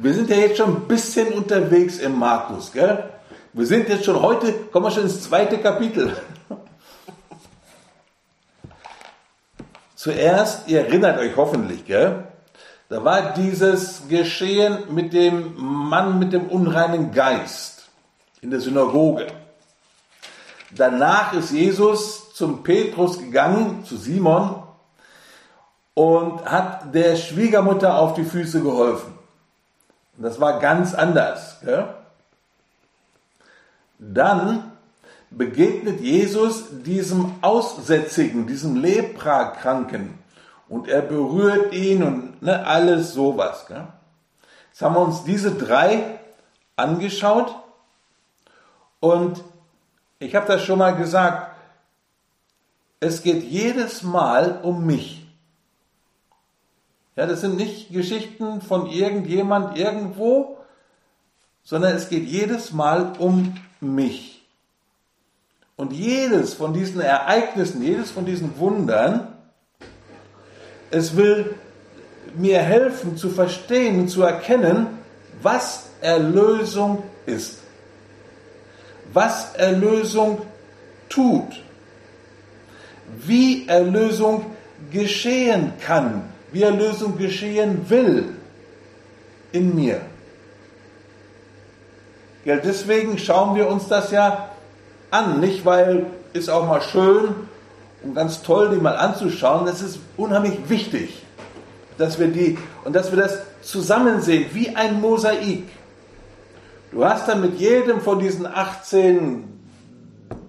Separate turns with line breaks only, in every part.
Wir sind ja jetzt schon ein bisschen unterwegs im Markus, gell? Wir sind jetzt schon heute, kommen wir schon ins zweite Kapitel. Zuerst, ihr erinnert euch hoffentlich, gell? Da war dieses Geschehen mit dem Mann mit dem unreinen Geist in der Synagoge. Danach ist Jesus zum Petrus gegangen, zu Simon, und hat der Schwiegermutter auf die Füße geholfen. Das war ganz anders. Gell? Dann begegnet Jesus diesem Aussätzigen, diesem Leprakranken und er berührt ihn und ne, alles sowas. Gell? Jetzt haben wir uns diese drei angeschaut und ich habe das schon mal gesagt, es geht jedes Mal um mich. Ja, das sind nicht Geschichten von irgendjemand irgendwo, sondern es geht jedes Mal um mich. Und jedes von diesen Ereignissen, jedes von diesen Wundern, es will mir helfen zu verstehen und zu erkennen, was Erlösung ist. Was Erlösung tut. Wie Erlösung geschehen kann wie Erlösung geschehen will in mir. Ja, deswegen schauen wir uns das ja an, nicht weil ist auch mal schön und ganz toll, die mal anzuschauen. Das ist unheimlich wichtig, dass wir die und dass wir das zusammen sehen wie ein Mosaik. Du hast dann mit jedem von diesen 18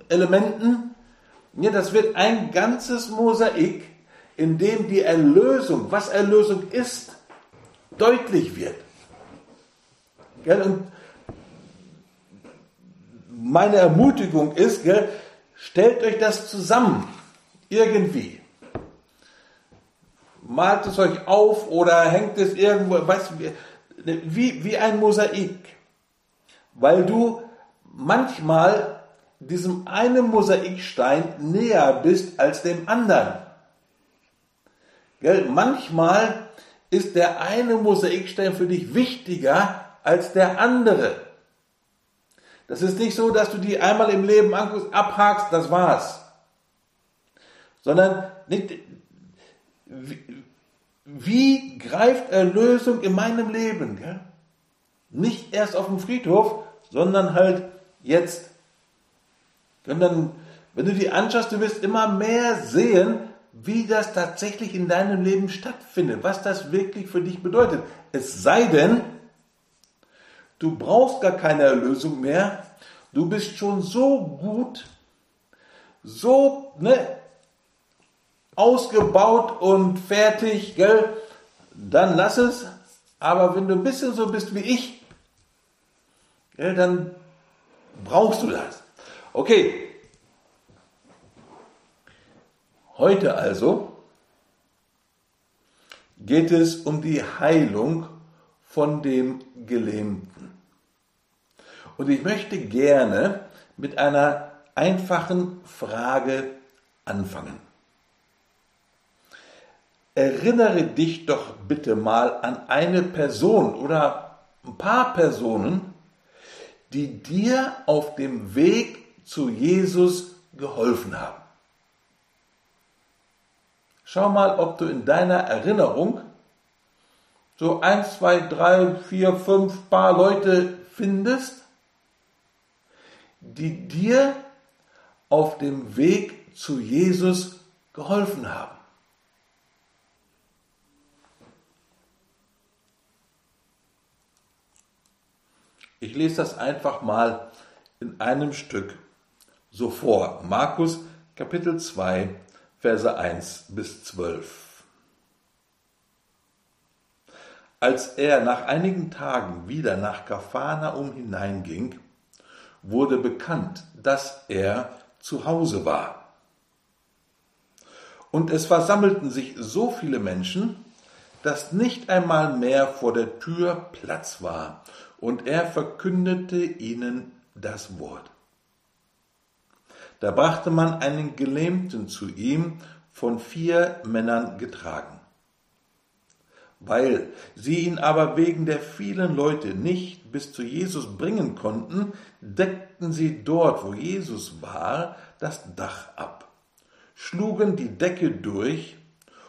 Elementen, ja, das wird ein ganzes Mosaik in dem die Erlösung, was Erlösung ist, deutlich wird. Und meine Ermutigung ist, stellt euch das zusammen, irgendwie. Malt es euch auf oder hängt es irgendwo, was, wie, wie ein Mosaik. Weil du manchmal diesem einen Mosaikstein näher bist als dem anderen. Gell? Manchmal ist der eine Mosaikstein für dich wichtiger als der andere. Das ist nicht so, dass du die einmal im Leben anguckst, abhakst, das war's. Sondern nicht, wie, wie greift Erlösung in meinem Leben? Gell? Nicht erst auf dem Friedhof, sondern halt jetzt. Und dann, wenn du die anschaust, du wirst immer mehr sehen, wie das tatsächlich in deinem Leben stattfindet, was das wirklich für dich bedeutet. Es sei denn, du brauchst gar keine Erlösung mehr, du bist schon so gut, so ne, ausgebaut und fertig, gell? dann lass es. Aber wenn du ein bisschen so bist wie ich, gell, dann brauchst du das. Okay, Heute also geht es um die Heilung von dem Gelähmten. Und ich möchte gerne mit einer einfachen Frage anfangen. Erinnere dich doch bitte mal an eine Person oder ein paar Personen, die dir auf dem Weg zu Jesus geholfen haben. Schau mal, ob du in deiner Erinnerung so eins, zwei, drei, vier, fünf paar Leute findest, die dir auf dem Weg zu Jesus geholfen haben. Ich lese das einfach mal in einem Stück so vor. Markus Kapitel 2, Verse 1 bis 12. Als er nach einigen Tagen wieder nach Kapharnaum hineinging, wurde bekannt, dass er zu Hause war. Und es versammelten sich so viele Menschen, dass nicht einmal mehr vor der Tür Platz war, und er verkündete ihnen das Wort. Da brachte man einen Gelähmten zu ihm, von vier Männern getragen. Weil sie ihn aber wegen der vielen Leute nicht bis zu Jesus bringen konnten, deckten sie dort, wo Jesus war, das Dach ab, schlugen die Decke durch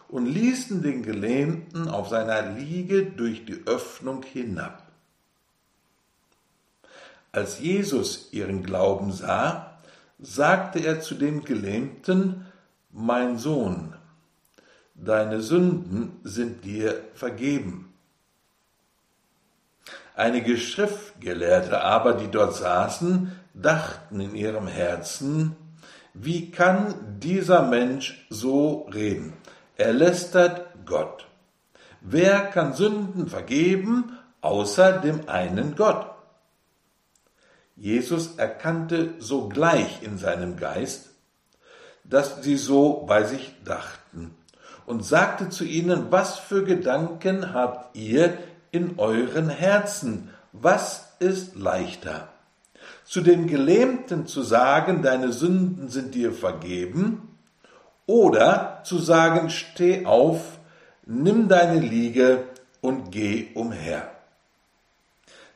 und ließen den Gelähmten auf seiner Liege durch die Öffnung hinab. Als Jesus ihren Glauben sah, sagte er zu dem Gelähmten, Mein Sohn, deine Sünden sind dir vergeben. Einige Schriftgelehrte aber, die dort saßen, dachten in ihrem Herzen, wie kann dieser Mensch so reden? Er lästert Gott. Wer kann Sünden vergeben, außer dem einen Gott? Jesus erkannte sogleich in seinem Geist, dass sie so bei sich dachten und sagte zu ihnen, was für Gedanken habt ihr in euren Herzen? Was ist leichter? Zu dem Gelähmten zu sagen, deine Sünden sind dir vergeben, oder zu sagen, steh auf, nimm deine Liege und geh umher.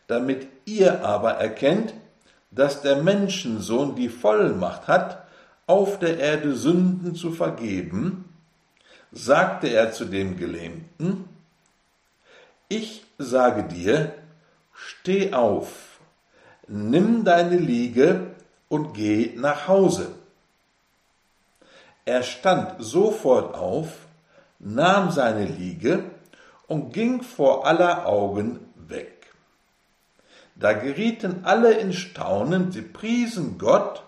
Damit ihr aber erkennt, dass der Menschensohn die Vollmacht hat, auf der Erde Sünden zu vergeben, sagte er zu dem Gelähmten, ich sage dir, steh auf, nimm deine Liege und geh nach Hause. Er stand sofort auf, nahm seine Liege und ging vor aller Augen. Da gerieten alle in Staunen, sie priesen Gott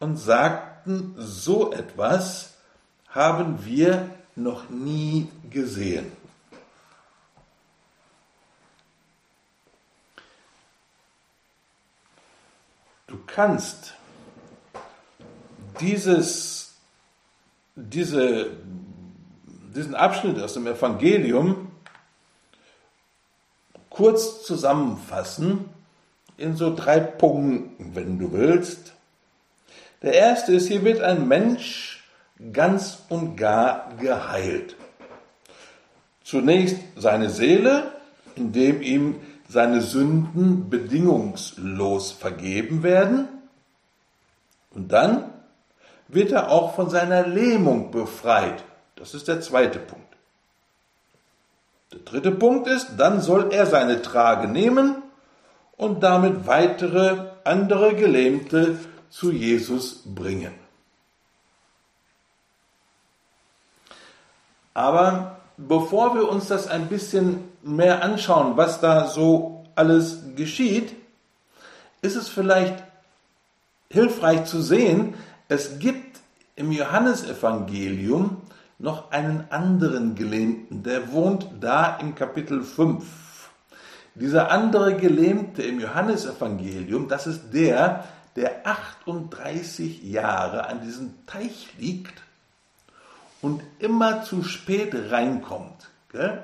und sagten, so etwas haben wir noch nie gesehen. Du kannst dieses, diese, diesen Abschnitt aus dem Evangelium kurz zusammenfassen in so drei Punkten, wenn du willst. Der erste ist, hier wird ein Mensch ganz und gar geheilt. Zunächst seine Seele, indem ihm seine Sünden bedingungslos vergeben werden. Und dann wird er auch von seiner Lähmung befreit. Das ist der zweite Punkt. Der dritte Punkt ist, dann soll er seine Trage nehmen und damit weitere andere Gelähmte zu Jesus bringen. Aber bevor wir uns das ein bisschen mehr anschauen, was da so alles geschieht, ist es vielleicht hilfreich zu sehen, es gibt im Johannesevangelium noch einen anderen Gelähmten, der wohnt da im Kapitel 5. Dieser andere Gelähmte im Johannesevangelium, das ist der, der 38 Jahre an diesem Teich liegt und immer zu spät reinkommt. Gell?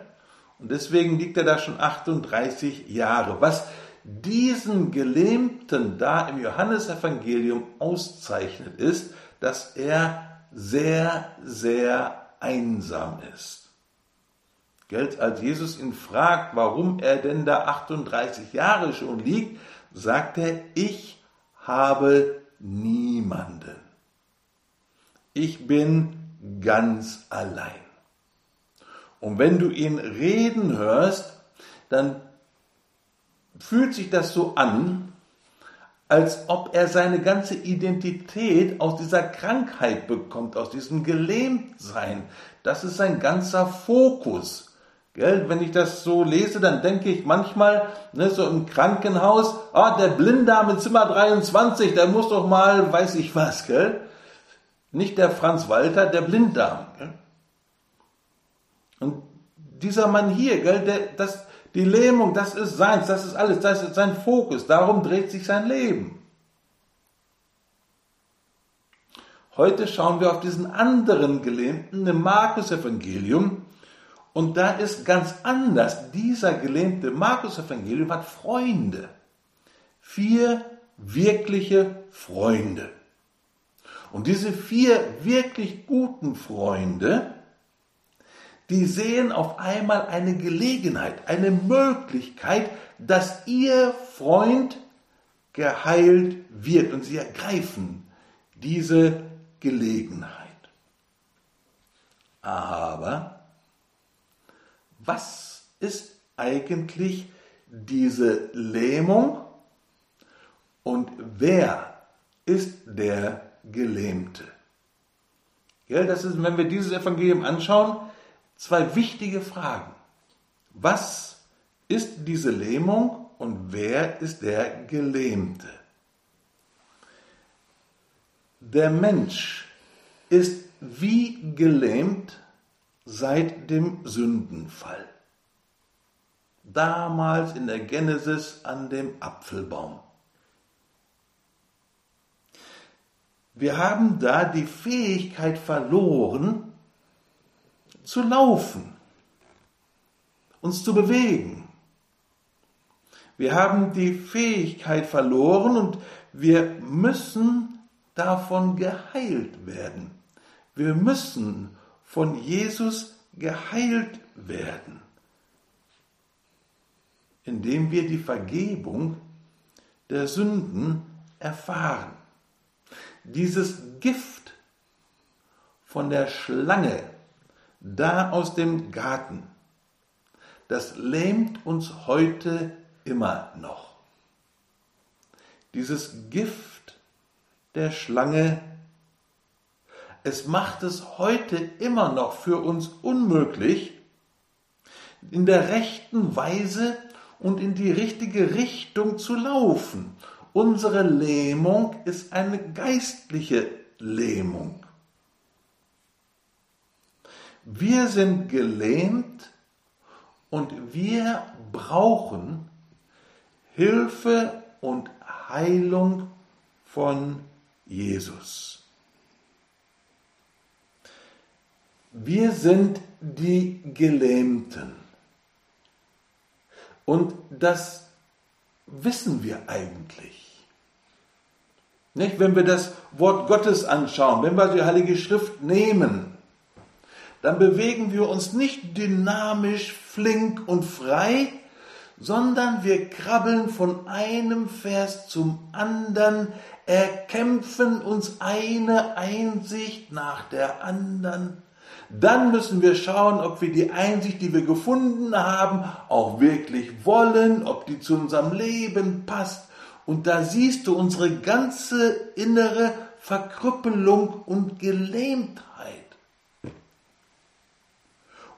Und deswegen liegt er da schon 38 Jahre. Was diesen Gelähmten da im Johannesevangelium auszeichnet, ist, dass er sehr, sehr einsam ist. Gell? Als Jesus ihn fragt, warum er denn da 38 Jahre schon liegt, sagt er, ich habe niemanden. Ich bin ganz allein. Und wenn du ihn reden hörst, dann fühlt sich das so an, als ob er seine ganze Identität aus dieser Krankheit bekommt, aus diesem Gelähmtsein. Das ist sein ganzer Fokus. Gell? Wenn ich das so lese, dann denke ich manchmal, ne, so im Krankenhaus, ah, der Blinddarm in Zimmer 23, der muss doch mal, weiß ich was, gell? Nicht der Franz Walter, der Blinddarm. Gell? Und dieser Mann hier, gell, der, das, die Lähmung, das ist seins, das ist alles, das ist sein Fokus, darum dreht sich sein Leben. Heute schauen wir auf diesen anderen Gelähmten im Markus-Evangelium und da ist ganz anders. Dieser gelähmte Markus-Evangelium hat Freunde. Vier wirkliche Freunde. Und diese vier wirklich guten Freunde, die sehen auf einmal eine Gelegenheit, eine Möglichkeit, dass ihr Freund geheilt wird und sie ergreifen diese Gelegenheit. Aber was ist eigentlich diese Lähmung und wer ist der Gelähmte? Ja, das ist, wenn wir dieses Evangelium anschauen, zwei wichtige Fragen. Was ist diese Lähmung und wer ist der Gelähmte? Der Mensch ist wie gelähmt seit dem Sündenfall. Damals in der Genesis an dem Apfelbaum. Wir haben da die Fähigkeit verloren, zu laufen, uns zu bewegen. Wir haben die Fähigkeit verloren und wir müssen davon geheilt werden. Wir müssen von Jesus geheilt werden, indem wir die Vergebung der Sünden erfahren. Dieses Gift von der Schlange da aus dem Garten, das lähmt uns heute immer noch. Dieses Gift der Schlange, es macht es heute immer noch für uns unmöglich, in der rechten Weise und in die richtige Richtung zu laufen. Unsere Lähmung ist eine geistliche Lähmung. Wir sind gelähmt und wir brauchen Hilfe und Heilung von Jesus. Wir sind die Gelähmten. Und das wissen wir eigentlich. Nicht? Wenn wir das Wort Gottes anschauen, wenn wir die Heilige Schrift nehmen, dann bewegen wir uns nicht dynamisch, flink und frei, sondern wir krabbeln von einem Vers zum anderen, erkämpfen uns eine Einsicht nach der anderen. Dann müssen wir schauen, ob wir die Einsicht, die wir gefunden haben, auch wirklich wollen, ob die zu unserem Leben passt. Und da siehst du unsere ganze innere Verkrüppelung und Gelähmtheit.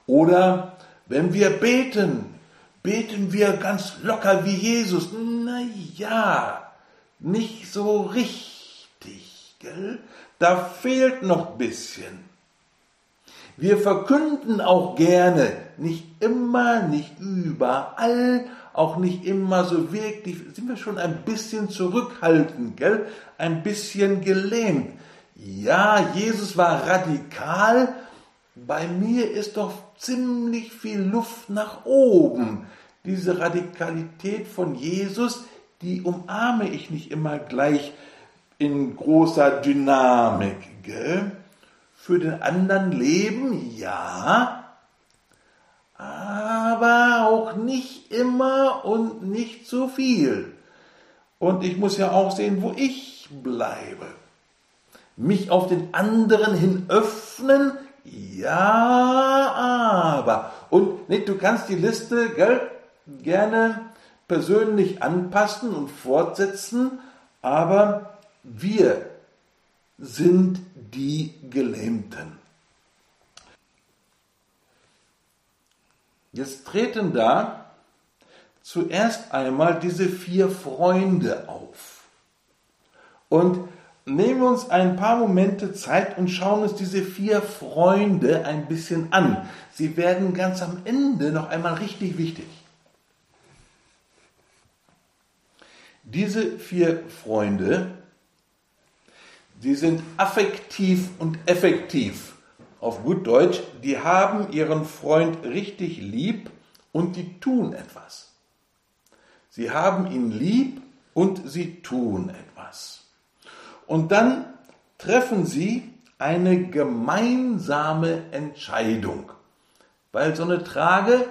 Oder wenn wir beten, beten wir ganz locker wie Jesus. Na ja, nicht so richtig, gell? Da fehlt noch ein bisschen. Wir verkünden auch gerne, nicht immer, nicht überall, auch nicht immer so wirklich, sind wir schon ein bisschen zurückhaltend, gell? Ein bisschen gelähmt. Ja, Jesus war radikal, bei mir ist doch ziemlich viel Luft nach oben. Diese Radikalität von Jesus, die umarme ich nicht immer gleich in großer Dynamik. Gell? Für den anderen leben, ja, aber auch nicht immer und nicht zu viel. Und ich muss ja auch sehen, wo ich bleibe. Mich auf den anderen hin öffnen, ja, aber. Und nicht, du kannst die Liste gell, gerne persönlich anpassen und fortsetzen, aber wir sind die Gelähmten. Jetzt treten da zuerst einmal diese vier Freunde auf. Und nehmen wir uns ein paar Momente Zeit und schauen uns diese vier Freunde ein bisschen an. Sie werden ganz am Ende noch einmal richtig wichtig. Diese vier Freunde, die sind affektiv und effektiv. Auf gut Deutsch, die haben ihren Freund richtig lieb und die tun etwas. Sie haben ihn lieb und sie tun etwas. Und dann treffen sie eine gemeinsame Entscheidung. Weil so eine Trage,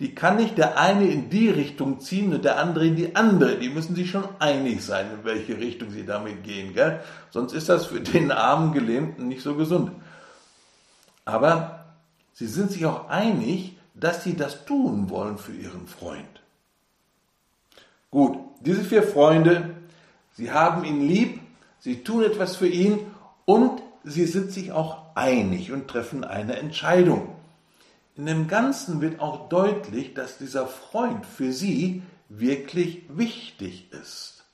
die kann nicht der eine in die Richtung ziehen und der andere in die andere. Die müssen sich schon einig sein, in welche Richtung sie damit gehen. Gell? Sonst ist das für den armen Gelähmten nicht so gesund. Aber sie sind sich auch einig, dass sie das tun wollen für ihren Freund. Gut, diese vier Freunde, sie haben ihn lieb, sie tun etwas für ihn und sie sind sich auch einig und treffen eine Entscheidung. In dem Ganzen wird auch deutlich, dass dieser Freund für sie wirklich wichtig ist.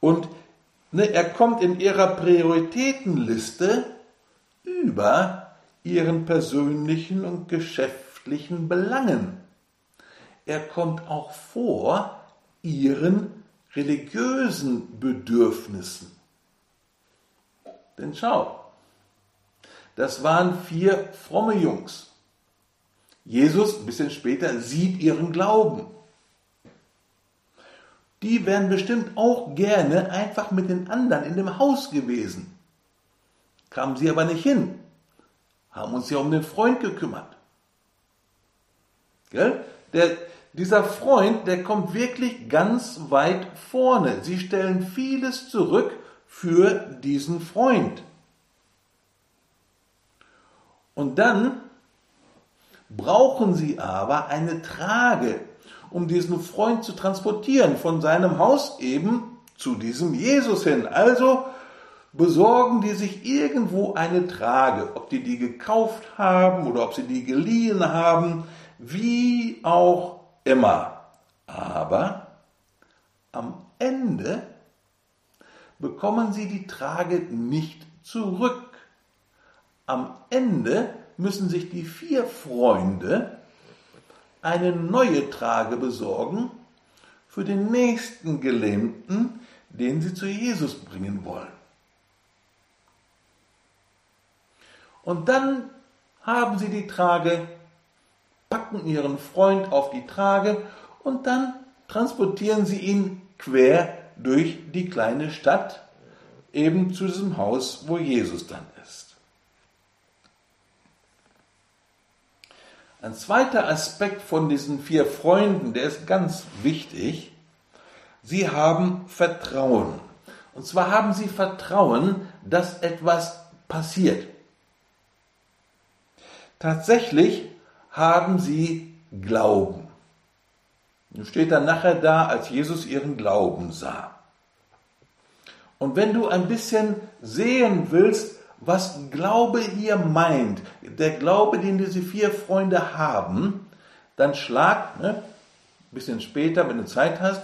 Und ne, er kommt in ihrer Prioritätenliste über ihren persönlichen und geschäftlichen Belangen. Er kommt auch vor ihren religiösen Bedürfnissen. Denn schau, das waren vier fromme Jungs. Jesus, ein bisschen später, sieht ihren Glauben. Die wären bestimmt auch gerne einfach mit den anderen in dem Haus gewesen. Kamen sie aber nicht hin. Haben uns ja um den Freund gekümmert. Gell? Der, dieser Freund, der kommt wirklich ganz weit vorne. Sie stellen vieles zurück für diesen Freund. Und dann brauchen sie aber eine Trage, um diesen Freund zu transportieren von seinem Haus eben zu diesem Jesus hin. Also besorgen die sich irgendwo eine Trage, ob die die gekauft haben oder ob sie die geliehen haben, wie auch immer. Aber am Ende bekommen sie die Trage nicht zurück. Am Ende müssen sich die vier Freunde eine neue Trage besorgen für den nächsten Gelähmten, den sie zu Jesus bringen wollen. Und dann haben sie die Trage, packen ihren Freund auf die Trage und dann transportieren sie ihn quer durch die kleine Stadt, eben zu diesem Haus, wo Jesus dann ist. Ein zweiter Aspekt von diesen vier Freunden, der ist ganz wichtig. Sie haben Vertrauen. Und zwar haben sie Vertrauen, dass etwas passiert. Tatsächlich haben sie Glauben. Und steht dann nachher da, als Jesus ihren Glauben sah. Und wenn du ein bisschen sehen willst, was Glaube hier meint, der Glaube, den diese vier Freunde haben, dann schlag, ne, bisschen später, wenn du Zeit hast,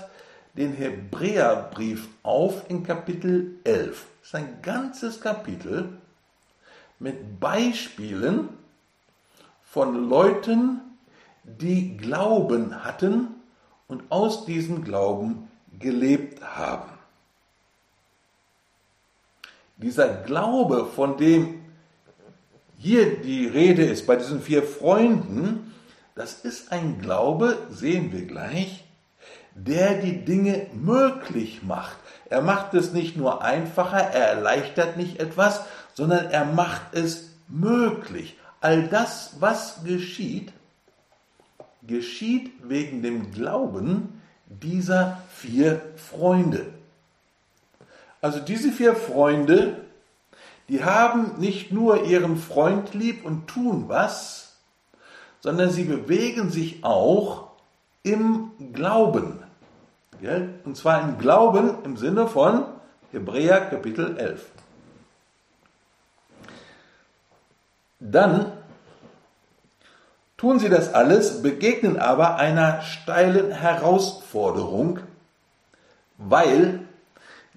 den Hebräerbrief auf in Kapitel 11. Das ist ein ganzes Kapitel mit Beispielen von Leuten, die Glauben hatten und aus diesem Glauben gelebt haben. Dieser Glaube, von dem hier die Rede ist bei diesen vier Freunden, das ist ein Glaube, sehen wir gleich, der die Dinge möglich macht. Er macht es nicht nur einfacher, er erleichtert nicht etwas, sondern er macht es möglich. All das, was geschieht, geschieht wegen dem Glauben dieser vier Freunde. Also diese vier Freunde, die haben nicht nur ihren Freund lieb und tun was, sondern sie bewegen sich auch im Glauben. Und zwar im Glauben im Sinne von Hebräer Kapitel 11. Dann tun sie das alles, begegnen aber einer steilen Herausforderung, weil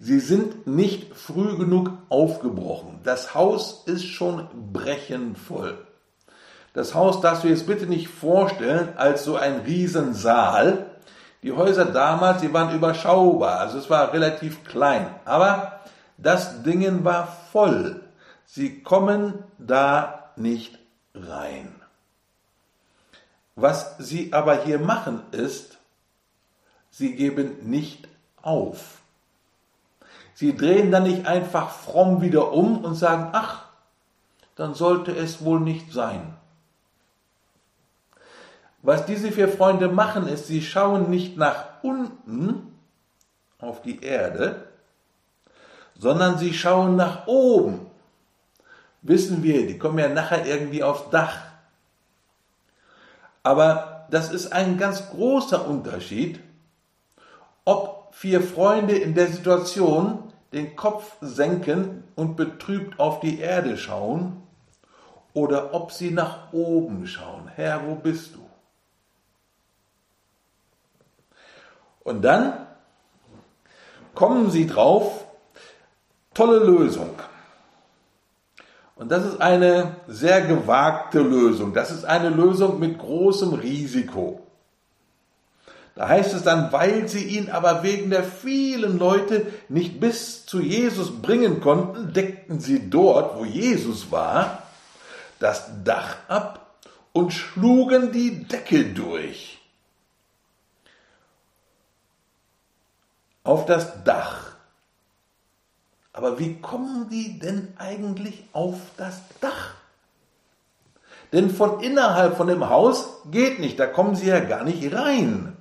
sie sind nicht früh genug aufgebrochen. Das Haus ist schon brechend voll. Das Haus darfst du jetzt bitte nicht vorstellen als so ein Riesensaal. Die Häuser damals, die waren überschaubar, also es war relativ klein. Aber das Ding war voll. Sie kommen da nicht rein. Was sie aber hier machen ist, sie geben nicht auf. Sie drehen dann nicht einfach fromm wieder um und sagen, ach, dann sollte es wohl nicht sein. was diese vier Freunde machen, ist, sie schauen nicht nach unten auf die Erde, sondern sie schauen nach oben. Wissen wir, die kommen ja nachher irgendwie aufs Dach. Aber das ist ein ganz großer Unterschied, ob vier Freunde in der Situation den Kopf senken und betrübt auf die Erde schauen oder ob sie nach oben schauen. Herr, wo bist du? Und dann kommen sie drauf, tolle Lösung. Und das ist eine sehr gewagte Lösung. Das ist eine Lösung mit großem Risiko. Da heißt es dann, weil sie ihn aber wegen der vielen Leute nicht bis zu Jesus bringen konnten, deckten sie dort, wo Jesus war, das Dach ab und schlugen die Decke durch. Auf das Dach. Aber wie kommen die denn eigentlich auf das Dach? Denn von innerhalb von dem Haus geht nicht, da kommen sie ja gar nicht rein.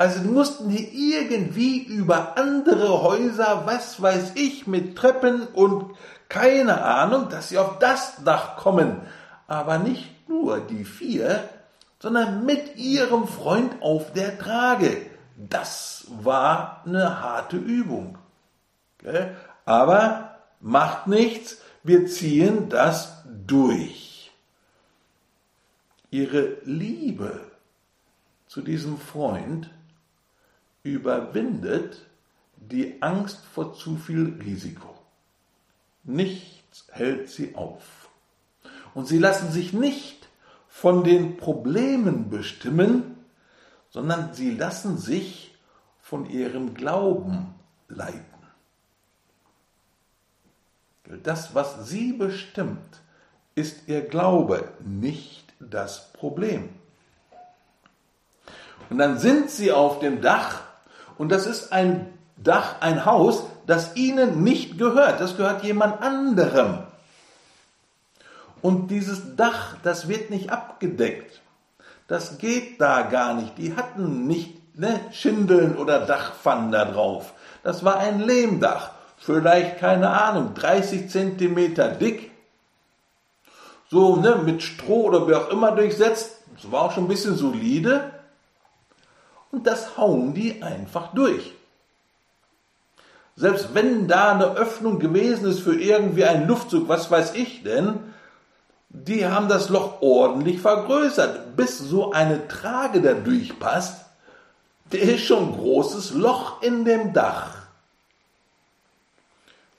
Also mussten die irgendwie über andere Häuser, was weiß ich, mit Treppen und keine Ahnung, dass sie auf das Dach kommen. Aber nicht nur die vier, sondern mit ihrem Freund auf der Trage. Das war eine harte Übung. Aber macht nichts, wir ziehen das durch. Ihre Liebe zu diesem Freund überwindet die Angst vor zu viel Risiko. Nichts hält sie auf. Und sie lassen sich nicht von den Problemen bestimmen, sondern sie lassen sich von ihrem Glauben leiten. Das, was sie bestimmt, ist ihr Glaube, nicht das Problem. Und dann sind sie auf dem Dach und das ist ein Dach, ein Haus, das ihnen nicht gehört. Das gehört jemand anderem. Und dieses Dach, das wird nicht abgedeckt. Das geht da gar nicht. Die hatten nicht ne, Schindeln oder Dachpfannen da drauf. Das war ein Lehmdach. Vielleicht, keine Ahnung, 30 Zentimeter dick. So, ne, mit Stroh oder wie auch immer durchsetzt. Das war auch schon ein bisschen solide und das hauen die einfach durch. Selbst wenn da eine Öffnung gewesen ist für irgendwie einen Luftzug, was weiß ich denn, die haben das Loch ordentlich vergrößert, bis so eine Trage da durchpasst. Der ist schon ein großes Loch in dem Dach.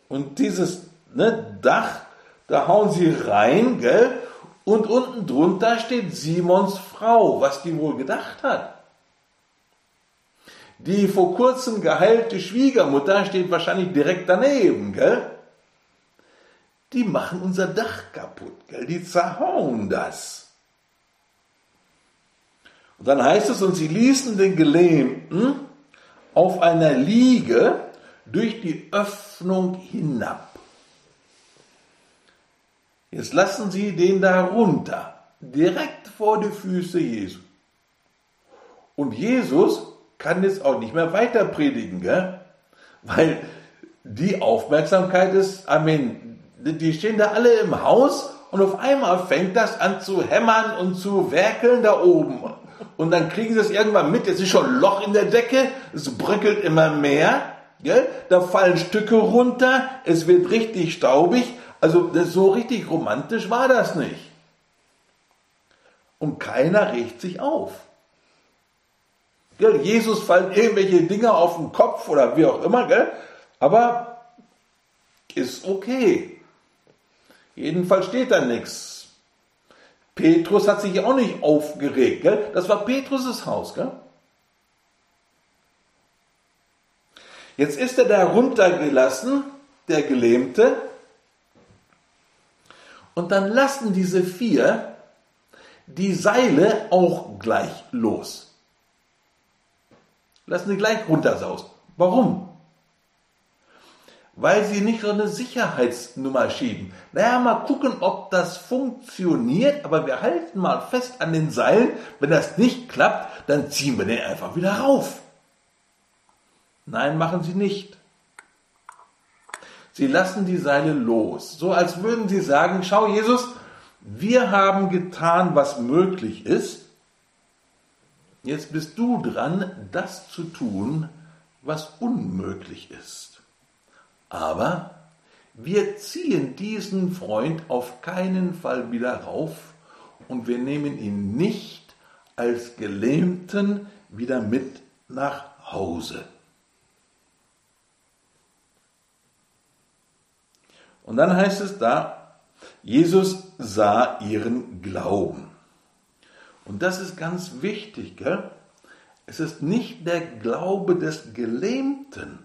Und dieses ne, Dach, da hauen sie rein, gell? Und unten drunter steht Simons Frau, was die wohl gedacht hat. Die vor kurzem geheilte Schwiegermutter steht wahrscheinlich direkt daneben, gell? Die machen unser Dach kaputt, gell? Die zerhauen das. Und dann heißt es, und sie ließen den Gelähmten auf einer Liege durch die Öffnung hinab. Jetzt lassen sie den da runter, direkt vor die Füße Jesu. Und Jesus kann jetzt auch nicht mehr weiter predigen, gell? Weil die Aufmerksamkeit ist, Amen, die stehen da alle im Haus und auf einmal fängt das an zu hämmern und zu werkeln da oben. Und dann kriegen sie es irgendwann mit, jetzt ist schon ein Loch in der Decke, es bröckelt immer mehr, gell? da fallen Stücke runter, es wird richtig staubig. Also so richtig romantisch war das nicht. Und keiner regt sich auf. Gell? Jesus fallen irgendwelche Dinge auf den Kopf oder wie auch immer, gell? aber ist okay. Jedenfalls steht da nichts. Petrus hat sich auch nicht aufgeregt. Gell? Das war Petrus' Haus. Gell? Jetzt ist er da runtergelassen, der Gelähmte. Und dann lassen diese vier die Seile auch gleich los. Lassen sie gleich runtersausen. Warum? weil sie nicht so eine Sicherheitsnummer schieben. Naja, mal gucken, ob das funktioniert, aber wir halten mal fest an den Seilen. Wenn das nicht klappt, dann ziehen wir den einfach wieder rauf. Nein, machen sie nicht. Sie lassen die Seile los, so als würden sie sagen, schau Jesus, wir haben getan, was möglich ist. Jetzt bist du dran, das zu tun, was unmöglich ist. Aber wir ziehen diesen Freund auf keinen Fall wieder rauf und wir nehmen ihn nicht als Gelähmten wieder mit nach Hause. Und dann heißt es da, Jesus sah ihren Glauben. Und das ist ganz wichtig, gell? Es ist nicht der Glaube des Gelähmten.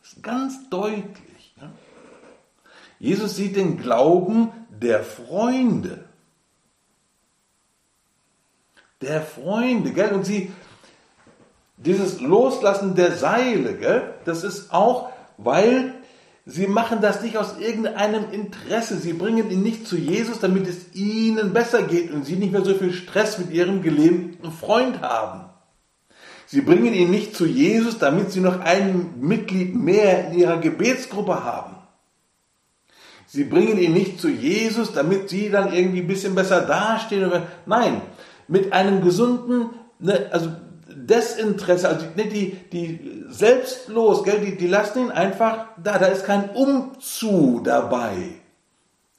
Das ist ganz deutlich. Gell? Jesus sieht den Glauben der Freunde. Der Freunde, gell? Und sie, dieses Loslassen der Seile, gell? Das ist auch, weil Sie machen das nicht aus irgendeinem Interesse. Sie bringen ihn nicht zu Jesus, damit es ihnen besser geht und sie nicht mehr so viel Stress mit ihrem gelähmten Freund haben. Sie bringen ihn nicht zu Jesus, damit sie noch ein Mitglied mehr in ihrer Gebetsgruppe haben. Sie bringen ihn nicht zu Jesus, damit sie dann irgendwie ein bisschen besser dastehen. Nein, mit einem gesunden, ne, also Desinteresse, also die, die, die selbstlos, gell, die, die lassen ihn einfach da, da ist kein Umzu dabei.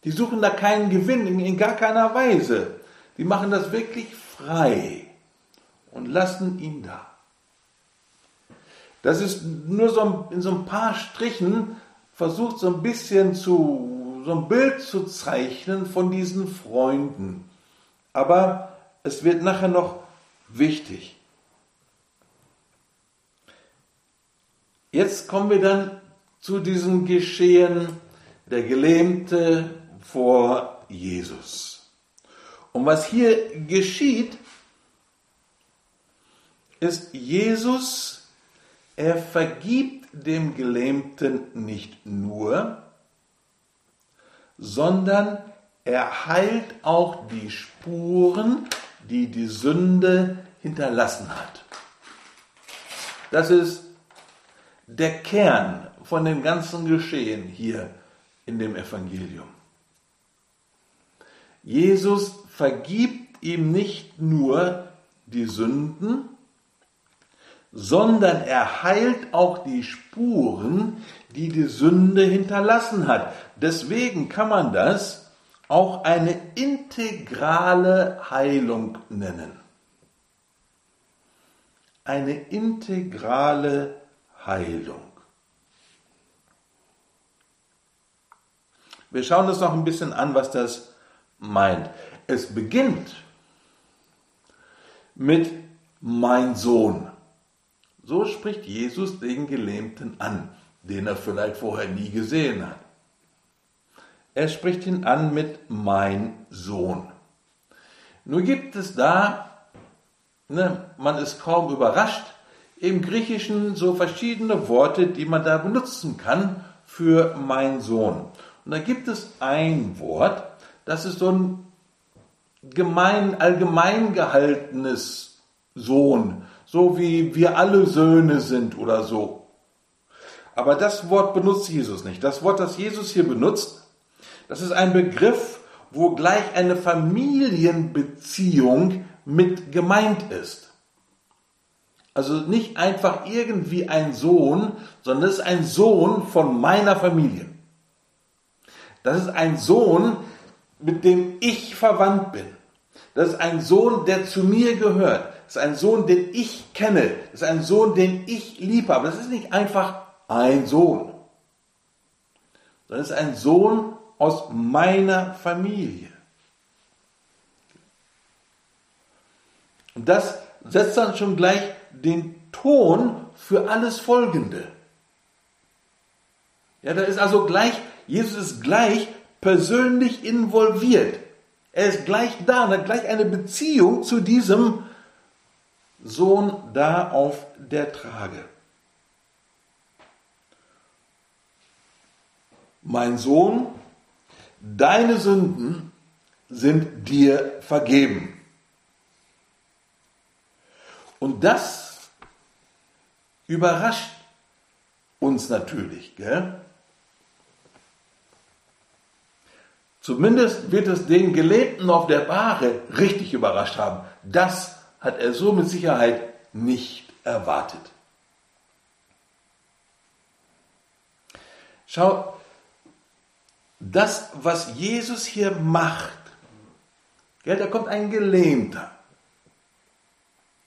Die suchen da keinen Gewinn in, in gar keiner Weise. Die machen das wirklich frei und lassen ihn da. Das ist nur so in so ein paar Strichen versucht so ein bisschen zu, so ein Bild zu zeichnen von diesen Freunden. Aber es wird nachher noch wichtig. Jetzt kommen wir dann zu diesem Geschehen der Gelähmte vor Jesus. Und was hier geschieht, ist Jesus, er vergibt dem Gelähmten nicht nur, sondern er heilt auch die Spuren, die die Sünde hinterlassen hat. Das ist der Kern von dem ganzen Geschehen hier in dem Evangelium. Jesus vergibt ihm nicht nur die Sünden, sondern er heilt auch die Spuren, die die Sünde hinterlassen hat. Deswegen kann man das auch eine integrale Heilung nennen. Eine integrale Heilung. Wir schauen uns noch ein bisschen an, was das meint. Es beginnt mit mein Sohn. So spricht Jesus den Gelähmten an, den er vielleicht vorher nie gesehen hat. Er spricht ihn an mit mein Sohn. Nur gibt es da, ne, man ist kaum überrascht, im Griechischen so verschiedene Worte, die man da benutzen kann für mein Sohn. Und da gibt es ein Wort, das ist so ein gemein, allgemein gehaltenes Sohn, so wie wir alle Söhne sind oder so. Aber das Wort benutzt Jesus nicht. Das Wort, das Jesus hier benutzt, das ist ein Begriff, wo gleich eine Familienbeziehung mit gemeint ist. Also nicht einfach irgendwie ein Sohn, sondern es ist ein Sohn von meiner Familie. Das ist ein Sohn, mit dem ich verwandt bin. Das ist ein Sohn, der zu mir gehört. Das ist ein Sohn, den ich kenne. Das ist ein Sohn, den ich liebe. Aber das ist nicht einfach ein Sohn, sondern es ist ein Sohn aus meiner Familie. Und das setzt dann schon gleich den Ton für alles Folgende. Ja, da ist also gleich, Jesus ist gleich persönlich involviert. Er ist gleich da und hat gleich eine Beziehung zu diesem Sohn da auf der Trage. mein Sohn, deine Sünden sind dir vergeben. Und das überrascht uns natürlich. Gell? Zumindest wird es den Gelebten auf der Bahre richtig überrascht haben. Das hat er so mit Sicherheit nicht erwartet. Schau, das, was Jesus hier macht, gell, da kommt ein Gelähmter.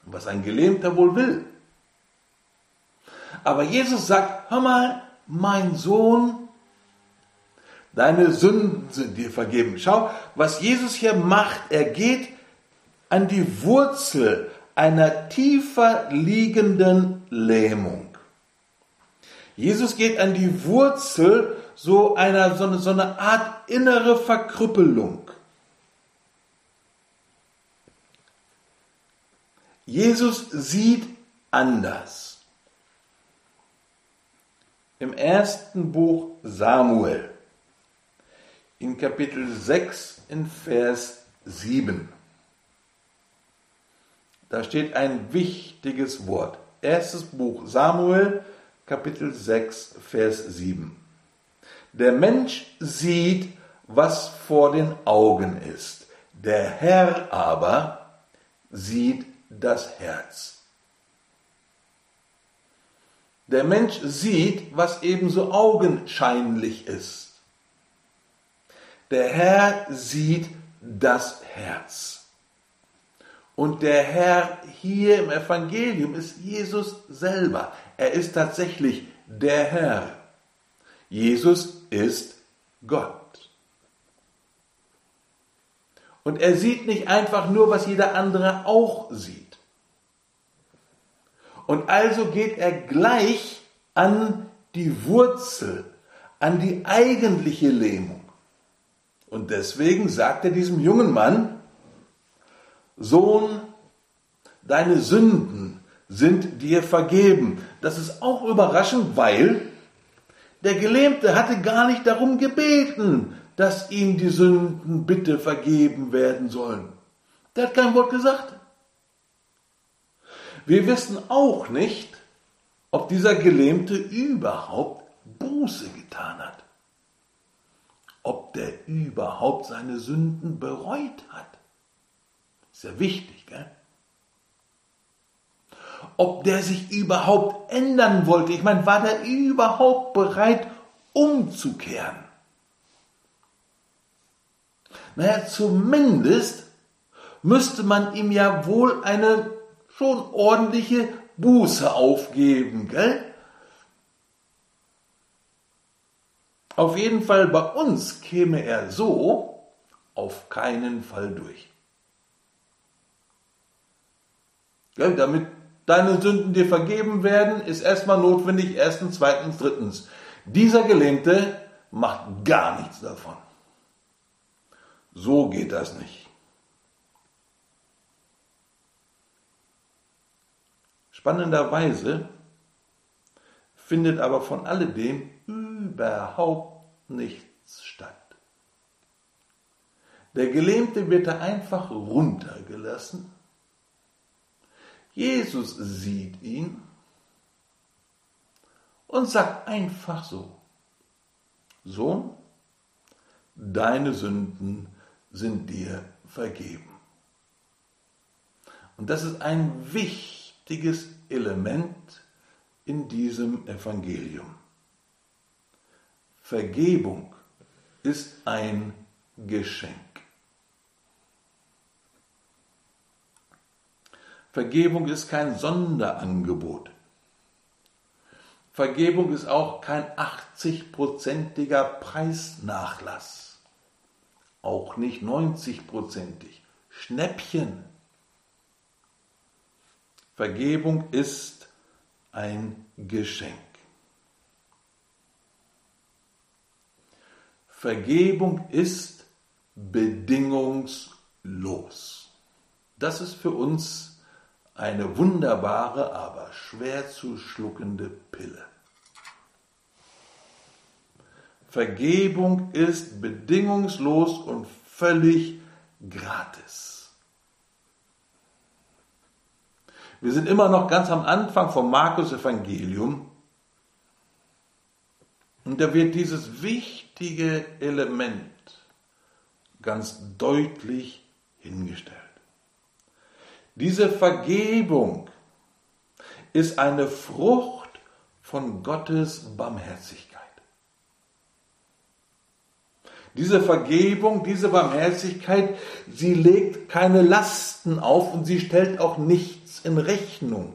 Was ein Gelähmter wohl will. Aber Jesus sagt, hör mal, mein Sohn, deine Sünden sind dir vergeben. Schau, was Jesus hier macht, er geht an die Wurzel einer tiefer liegenden Lähmung. Jesus geht an die Wurzel so einer, so eine, so eine Art innere Verkrüppelung. Jesus sieht anders. Im ersten Buch Samuel, in Kapitel 6, in Vers 7, da steht ein wichtiges Wort. Erstes Buch Samuel, Kapitel 6, Vers 7. Der Mensch sieht, was vor den Augen ist. Der Herr aber sieht das Herz. Der Mensch sieht, was ebenso augenscheinlich ist. Der Herr sieht das Herz. Und der Herr hier im Evangelium ist Jesus selber. Er ist tatsächlich der Herr. Jesus ist Gott. Und er sieht nicht einfach nur, was jeder andere auch sieht. Und also geht er gleich an die Wurzel, an die eigentliche Lähmung. Und deswegen sagt er diesem jungen Mann, Sohn, deine Sünden sind dir vergeben. Das ist auch überraschend, weil der Gelähmte hatte gar nicht darum gebeten, dass ihm die Sünden bitte vergeben werden sollen. Der hat kein Wort gesagt. Wir wissen auch nicht, ob dieser Gelähmte überhaupt Buße getan hat. Ob der überhaupt seine Sünden bereut hat. Ist ja wichtig, gell? Ob der sich überhaupt ändern wollte. Ich meine, war der überhaupt bereit, umzukehren? Naja, zumindest müsste man ihm ja wohl eine schon ordentliche Buße aufgeben, gell? Auf jeden Fall bei uns käme er so auf keinen Fall durch. Gell, damit deine Sünden dir vergeben werden, ist erstmal notwendig, erstens, zweitens, drittens. Dieser Gelähmte macht gar nichts davon. So geht das nicht. Spannenderweise findet aber von alledem überhaupt nichts statt. Der Gelähmte wird da einfach runtergelassen. Jesus sieht ihn und sagt einfach so, Sohn, deine Sünden sind dir vergeben. Und das ist ein wichtiges Element in diesem Evangelium. Vergebung ist ein Geschenk. Vergebung ist kein Sonderangebot. Vergebung ist auch kein 80-prozentiger Preisnachlass auch nicht 90-prozentig. Schnäppchen. Vergebung ist ein Geschenk. Vergebung ist bedingungslos. Das ist für uns eine wunderbare, aber schwer zu schluckende Pille. Vergebung ist bedingungslos und völlig gratis. Wir sind immer noch ganz am Anfang vom Markus Evangelium und da wird dieses wichtige Element ganz deutlich hingestellt. Diese Vergebung ist eine Frucht von Gottes Barmherzigkeit. Diese Vergebung, diese Barmherzigkeit, sie legt keine Lasten auf und sie stellt auch nichts in Rechnung.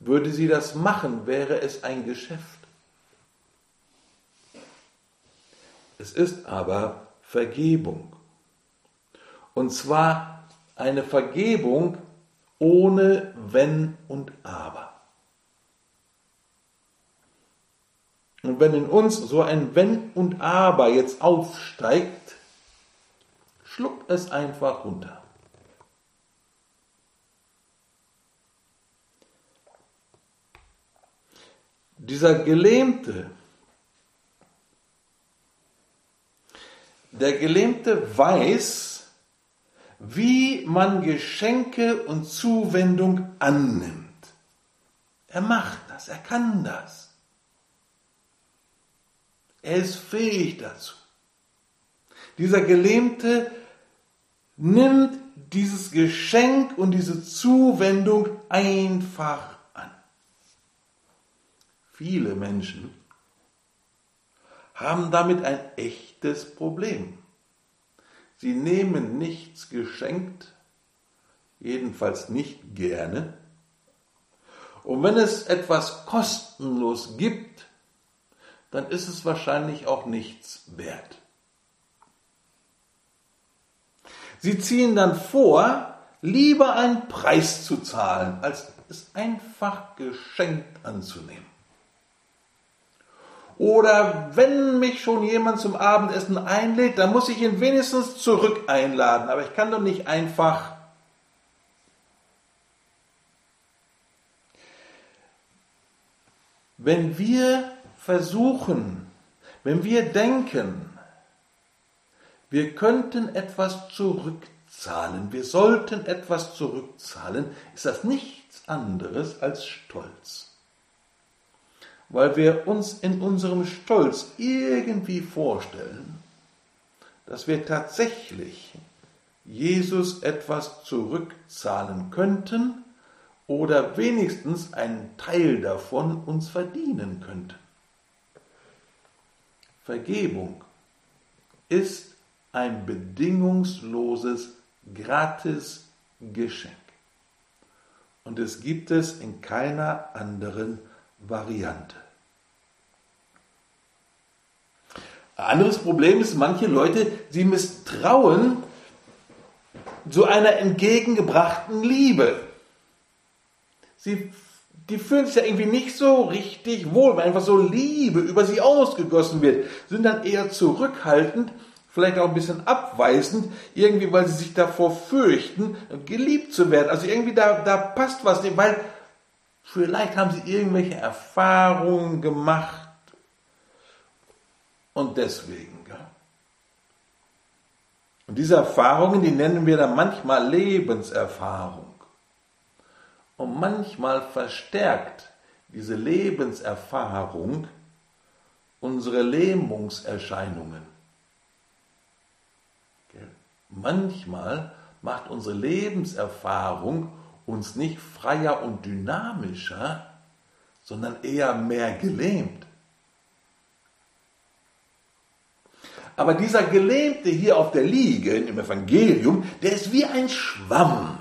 Würde sie das machen, wäre es ein Geschäft. Es ist aber Vergebung. Und zwar eine Vergebung ohne Wenn und Aber. Und wenn in uns so ein Wenn und Aber jetzt aufsteigt, schluckt es einfach runter. Dieser Gelähmte, der Gelähmte weiß, wie man Geschenke und Zuwendung annimmt. Er macht das, er kann das. Er ist fähig dazu. Dieser Gelähmte nimmt dieses Geschenk und diese Zuwendung einfach an. Viele Menschen haben damit ein echtes Problem. Sie nehmen nichts geschenkt, jedenfalls nicht gerne. Und wenn es etwas kostenlos gibt, dann ist es wahrscheinlich auch nichts wert. Sie ziehen dann vor, lieber einen Preis zu zahlen, als es einfach geschenkt anzunehmen. Oder wenn mich schon jemand zum Abendessen einlädt, dann muss ich ihn wenigstens zurück einladen. Aber ich kann doch nicht einfach Wenn wir versuchen, wenn wir denken, wir könnten etwas zurückzahlen, wir sollten etwas zurückzahlen, ist das nichts anderes als Stolz. Weil wir uns in unserem Stolz irgendwie vorstellen, dass wir tatsächlich Jesus etwas zurückzahlen könnten, oder wenigstens einen Teil davon uns verdienen könnte. Vergebung ist ein bedingungsloses, gratis Geschenk. Und es gibt es in keiner anderen Variante. Ein anderes Problem ist, manche Leute, sie misstrauen so einer entgegengebrachten Liebe. Sie, die fühlen sich ja irgendwie nicht so richtig wohl, weil einfach so Liebe über sie ausgegossen wird, sind dann eher zurückhaltend, vielleicht auch ein bisschen abweisend, irgendwie weil sie sich davor fürchten, geliebt zu werden. Also irgendwie da, da passt was nicht, weil vielleicht haben sie irgendwelche Erfahrungen gemacht und deswegen. Und diese Erfahrungen, die nennen wir dann manchmal Lebenserfahrung. Und manchmal verstärkt diese Lebenserfahrung unsere Lähmungserscheinungen. Manchmal macht unsere Lebenserfahrung uns nicht freier und dynamischer, sondern eher mehr gelähmt. Aber dieser Gelähmte hier auf der Liege im Evangelium, der ist wie ein Schwamm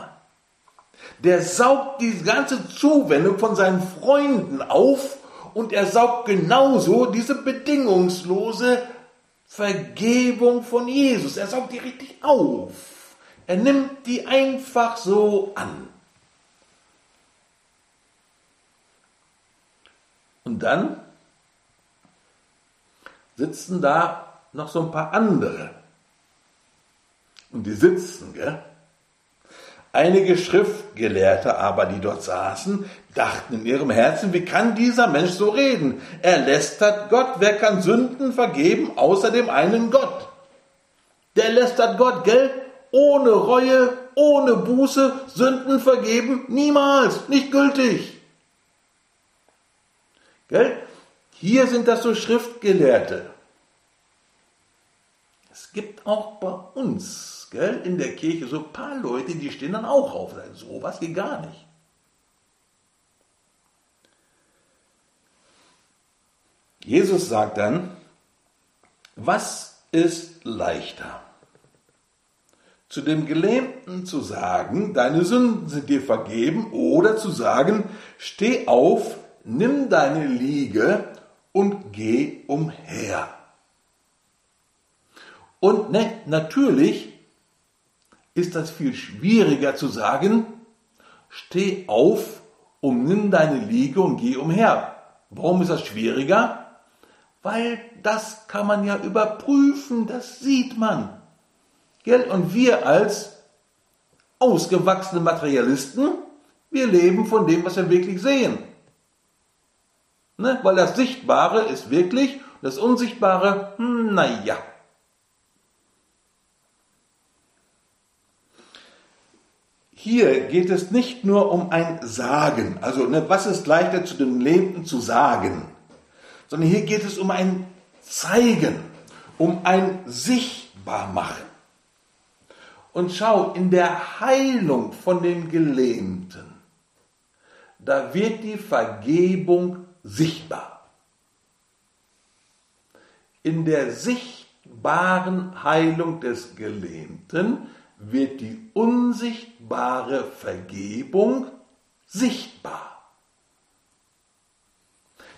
der saugt die ganze Zuwendung von seinen Freunden auf und er saugt genauso diese bedingungslose Vergebung von Jesus. Er saugt die richtig auf. Er nimmt die einfach so an. Und dann sitzen da noch so ein paar andere. Und die sitzen, gell? Einige Schriftgelehrte aber, die dort saßen, dachten in ihrem Herzen, wie kann dieser Mensch so reden? Er lästert Gott. Wer kann Sünden vergeben außer dem einen Gott? Der lästert Gott, gell? Ohne Reue, ohne Buße, Sünden vergeben, niemals, nicht gültig. Gell? Hier sind das so Schriftgelehrte. Es gibt auch bei uns gell, in der Kirche so ein paar Leute, die stehen dann auch auf. So was geht gar nicht. Jesus sagt dann, was ist leichter? Zu dem Gelähmten zu sagen, deine Sünden sind dir vergeben, oder zu sagen, steh auf, nimm deine Liege und geh umher. Und ne, natürlich ist das viel schwieriger zu sagen, steh auf und nimm deine Liege und geh umher. Warum ist das schwieriger? Weil das kann man ja überprüfen, das sieht man. Und wir als ausgewachsene Materialisten, wir leben von dem, was wir wirklich sehen. Ne? Weil das Sichtbare ist wirklich, das Unsichtbare, hm, naja. Hier geht es nicht nur um ein Sagen, also ne, was ist leichter zu dem Lebenden zu sagen, sondern hier geht es um ein Zeigen, um ein Sichtbarmachen. Und schau, in der Heilung von dem Gelähmten, da wird die Vergebung sichtbar. In der sichtbaren Heilung des Gelähmten wird die unsichtbare Vergebung sichtbar.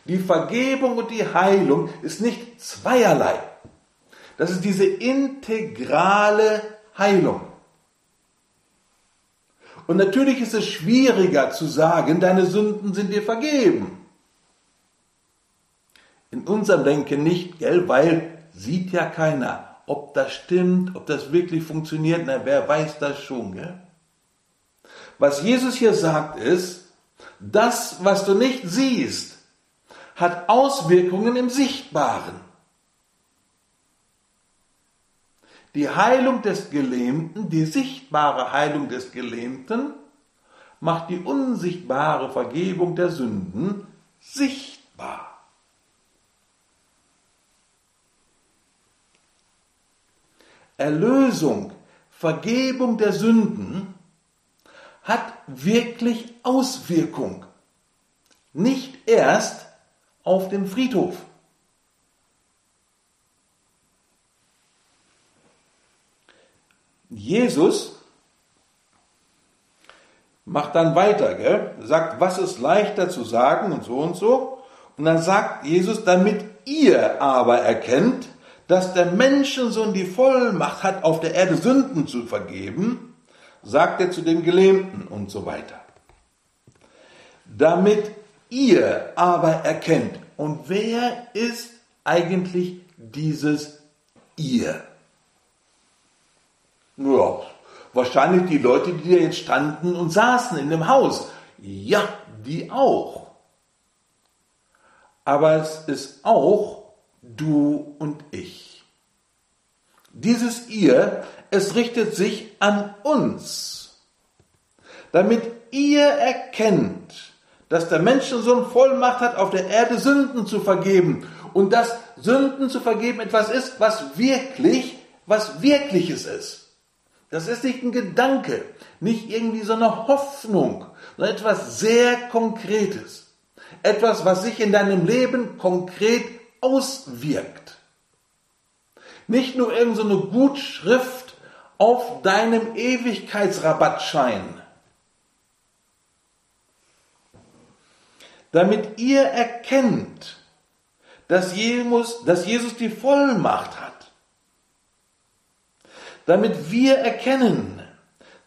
Die Vergebung und die Heilung ist nicht zweierlei. Das ist diese integrale Heilung. Und natürlich ist es schwieriger zu sagen, deine Sünden sind dir vergeben in unserem Denken nicht, gell, weil sieht ja keiner, ob das stimmt, ob das wirklich funktioniert, na, wer weiß das schon, gell? Was Jesus hier sagt ist, das, was du nicht siehst, hat Auswirkungen im Sichtbaren. Die Heilung des Gelähmten, die sichtbare Heilung des Gelähmten, macht die unsichtbare Vergebung der Sünden sichtbar. Erlösung, Vergebung der Sünden hat wirklich Auswirkung. Nicht erst auf dem Friedhof. Jesus macht dann weiter, gell? sagt, was ist leichter zu sagen und so und so. Und dann sagt Jesus, damit ihr aber erkennt, dass der Menschensohn die Vollmacht hat, auf der Erde Sünden zu vergeben, sagt er zu dem Gelähmten und so weiter. Damit ihr aber erkennt, und wer ist eigentlich dieses ihr? Ja, wahrscheinlich die Leute, die da jetzt standen und saßen in dem Haus. Ja, die auch. Aber es ist auch du und ich. Dieses ihr, es richtet sich an uns, damit ihr erkennt, dass der Menschensohn Vollmacht hat, auf der Erde Sünden zu vergeben und dass Sünden zu vergeben etwas ist, was wirklich, was wirkliches ist. Das ist nicht ein Gedanke, nicht irgendwie so eine Hoffnung, sondern etwas sehr Konkretes. Etwas, was sich in deinem Leben konkret auswirkt. Nicht nur irgendeine so Gutschrift auf deinem Ewigkeitsrabattschein. Damit ihr erkennt, dass Jesus, dass Jesus die Vollmacht hat. Damit wir erkennen,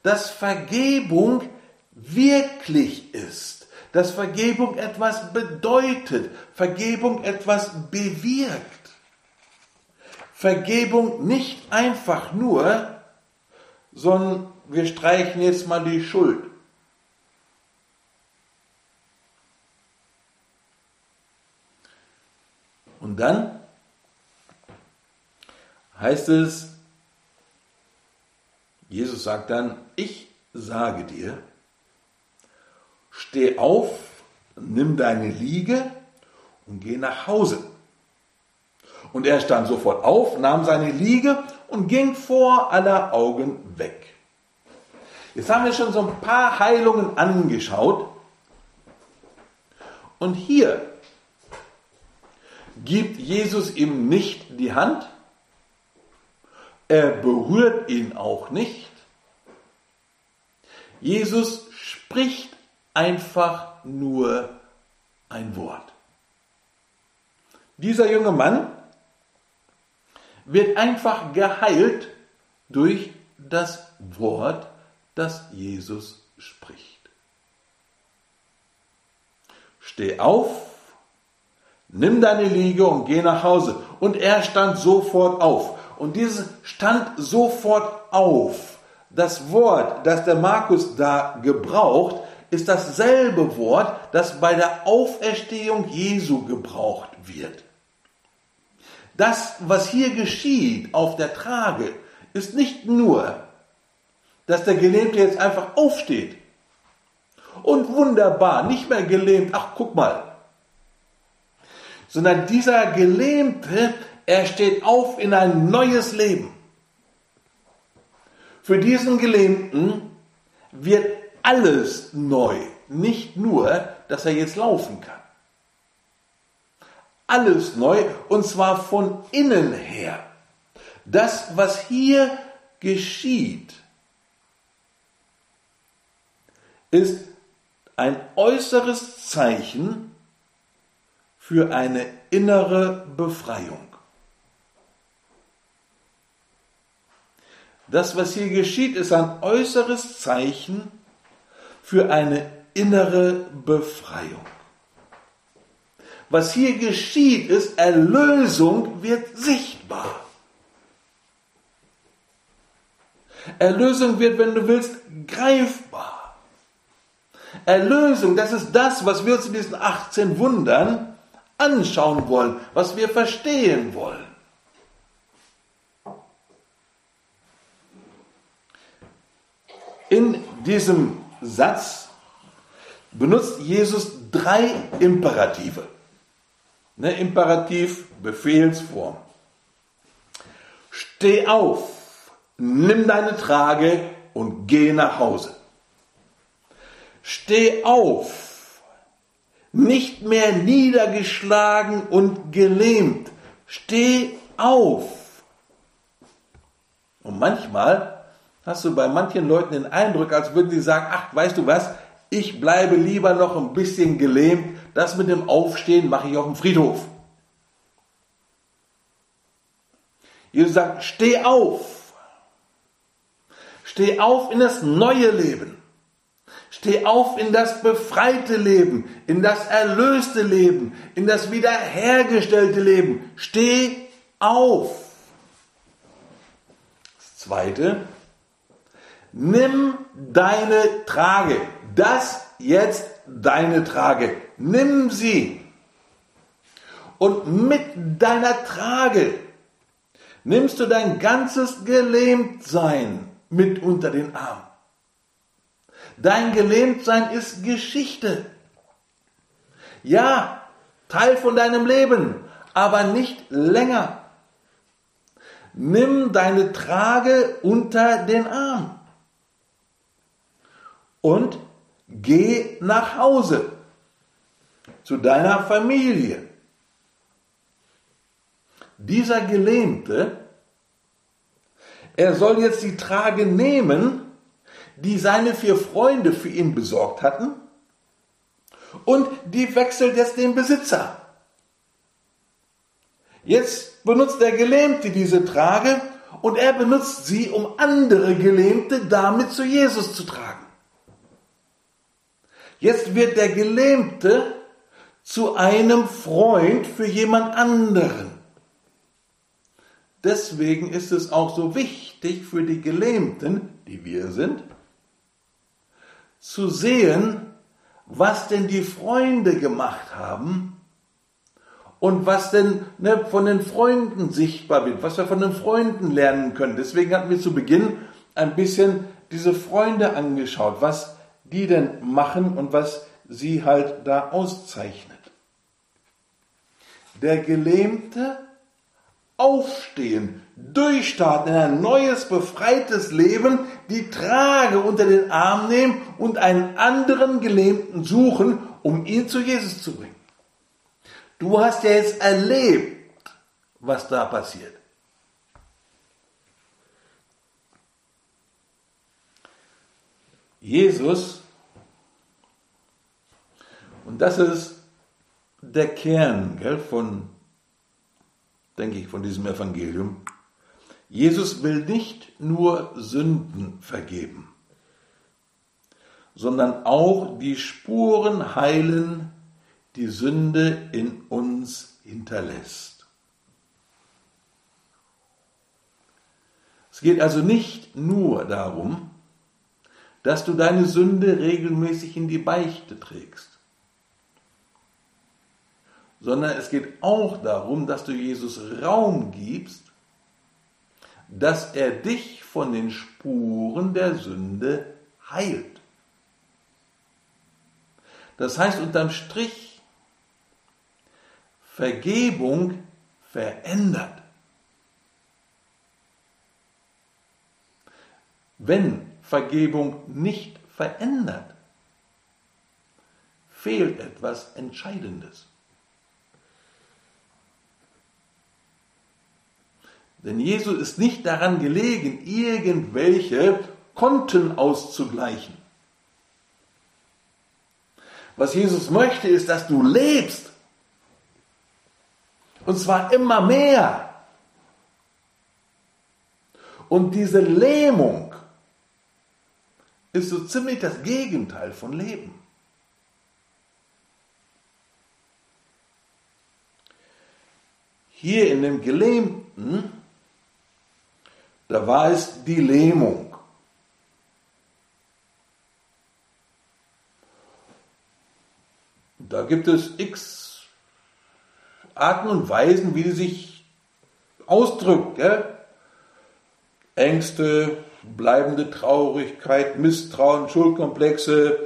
dass Vergebung wirklich ist dass Vergebung etwas bedeutet, Vergebung etwas bewirkt. Vergebung nicht einfach nur sondern wir streichen jetzt mal die Schuld. Und dann heißt es, Jesus sagt dann, ich sage dir, steh auf, nimm deine Liege und geh nach Hause. Und er stand sofort auf, nahm seine Liege und ging vor aller Augen weg. Jetzt haben wir schon so ein paar Heilungen angeschaut. Und hier gibt Jesus ihm nicht die Hand. Er berührt ihn auch nicht. Jesus spricht einfach nur ein Wort. Dieser junge Mann wird einfach geheilt durch das Wort, das Jesus spricht. Steh auf, nimm deine Liege und geh nach Hause. Und er stand sofort auf. Und dieses stand sofort auf. Das Wort, das der Markus da gebraucht, ist dasselbe Wort, das bei der Auferstehung Jesu gebraucht wird. Das, was hier geschieht auf der Trage, ist nicht nur, dass der Gelähmte jetzt einfach aufsteht und wunderbar, nicht mehr gelähmt, ach guck mal, sondern dieser Gelähmte, er steht auf in ein neues Leben. Für diesen Gelähmten wird alles neu, nicht nur, dass er jetzt laufen kann alles neu und zwar von innen her. Das, was hier geschieht, ist ein äußeres Zeichen für eine innere Befreiung. Das, was hier geschieht, ist ein äußeres Zeichen für eine innere Befreiung. Was hier geschieht, ist, Erlösung wird sichtbar. Erlösung wird, wenn du willst, greifbar. Erlösung, das ist das, was wir uns in diesen 18 Wundern anschauen wollen, was wir verstehen wollen. In diesem Satz benutzt Jesus drei Imperative. Ne, Imperativ, Befehlsform. Steh auf, nimm deine Trage und geh nach Hause. Steh auf, nicht mehr niedergeschlagen und gelähmt. Steh auf. Und manchmal hast du bei manchen Leuten den Eindruck, als würden sie sagen, ach, weißt du was, ich bleibe lieber noch ein bisschen gelähmt, das mit dem Aufstehen mache ich auf dem Friedhof. Jesus sagt, steh auf. Steh auf in das neue Leben. Steh auf in das befreite Leben, in das erlöste Leben, in das wiederhergestellte Leben. Steh auf. Das zweite, nimm deine Trage. Das jetzt deine Trage. Nimm sie. Und mit deiner Trage nimmst du dein ganzes Gelähmtsein mit unter den Arm. Dein Gelähmtsein ist Geschichte. Ja, Teil von deinem Leben, aber nicht länger. Nimm deine Trage unter den Arm und geh nach Hause zu deiner Familie. Dieser Gelähmte, er soll jetzt die Trage nehmen, die seine vier Freunde für ihn besorgt hatten, und die wechselt jetzt den Besitzer. Jetzt benutzt der Gelähmte diese Trage und er benutzt sie, um andere Gelähmte damit zu Jesus zu tragen. Jetzt wird der Gelähmte zu einem Freund für jemand anderen. Deswegen ist es auch so wichtig für die Gelähmten die wir sind, zu sehen, was denn die Freunde gemacht haben und was denn ne, von den Freunden sichtbar wird, was wir von den Freunden lernen können. Deswegen hatten wir zu Beginn ein bisschen diese Freunde angeschaut, was die denn machen und was sie halt da auszeichnet. Der Gelähmte aufstehen, durchstarten in ein neues, befreites Leben, die Trage unter den Arm nehmen und einen anderen Gelähmten suchen, um ihn zu Jesus zu bringen. Du hast ja jetzt erlebt, was da passiert. Jesus, und das ist der Kern gell, von, denke ich, von diesem Evangelium. Jesus will nicht nur Sünden vergeben, sondern auch die Spuren heilen, die Sünde in uns hinterlässt. Es geht also nicht nur darum, dass du deine Sünde regelmäßig in die Beichte trägst, sondern es geht auch darum, dass du Jesus Raum gibst, dass er dich von den Spuren der Sünde heilt. Das heißt unterm Strich, Vergebung verändert. Wenn Vergebung nicht verändert, fehlt etwas Entscheidendes. Denn Jesus ist nicht daran gelegen, irgendwelche Konten auszugleichen. Was Jesus möchte, ist, dass du lebst und zwar immer mehr. Und diese Lähmung ist so ziemlich das Gegenteil von Leben. Hier in dem Gelähmten, da war es die Lähmung. Da gibt es x Arten und Weisen, wie sie sich ausdrückt. Gell? Ängste, bleibende Traurigkeit, Misstrauen, Schuldkomplexe,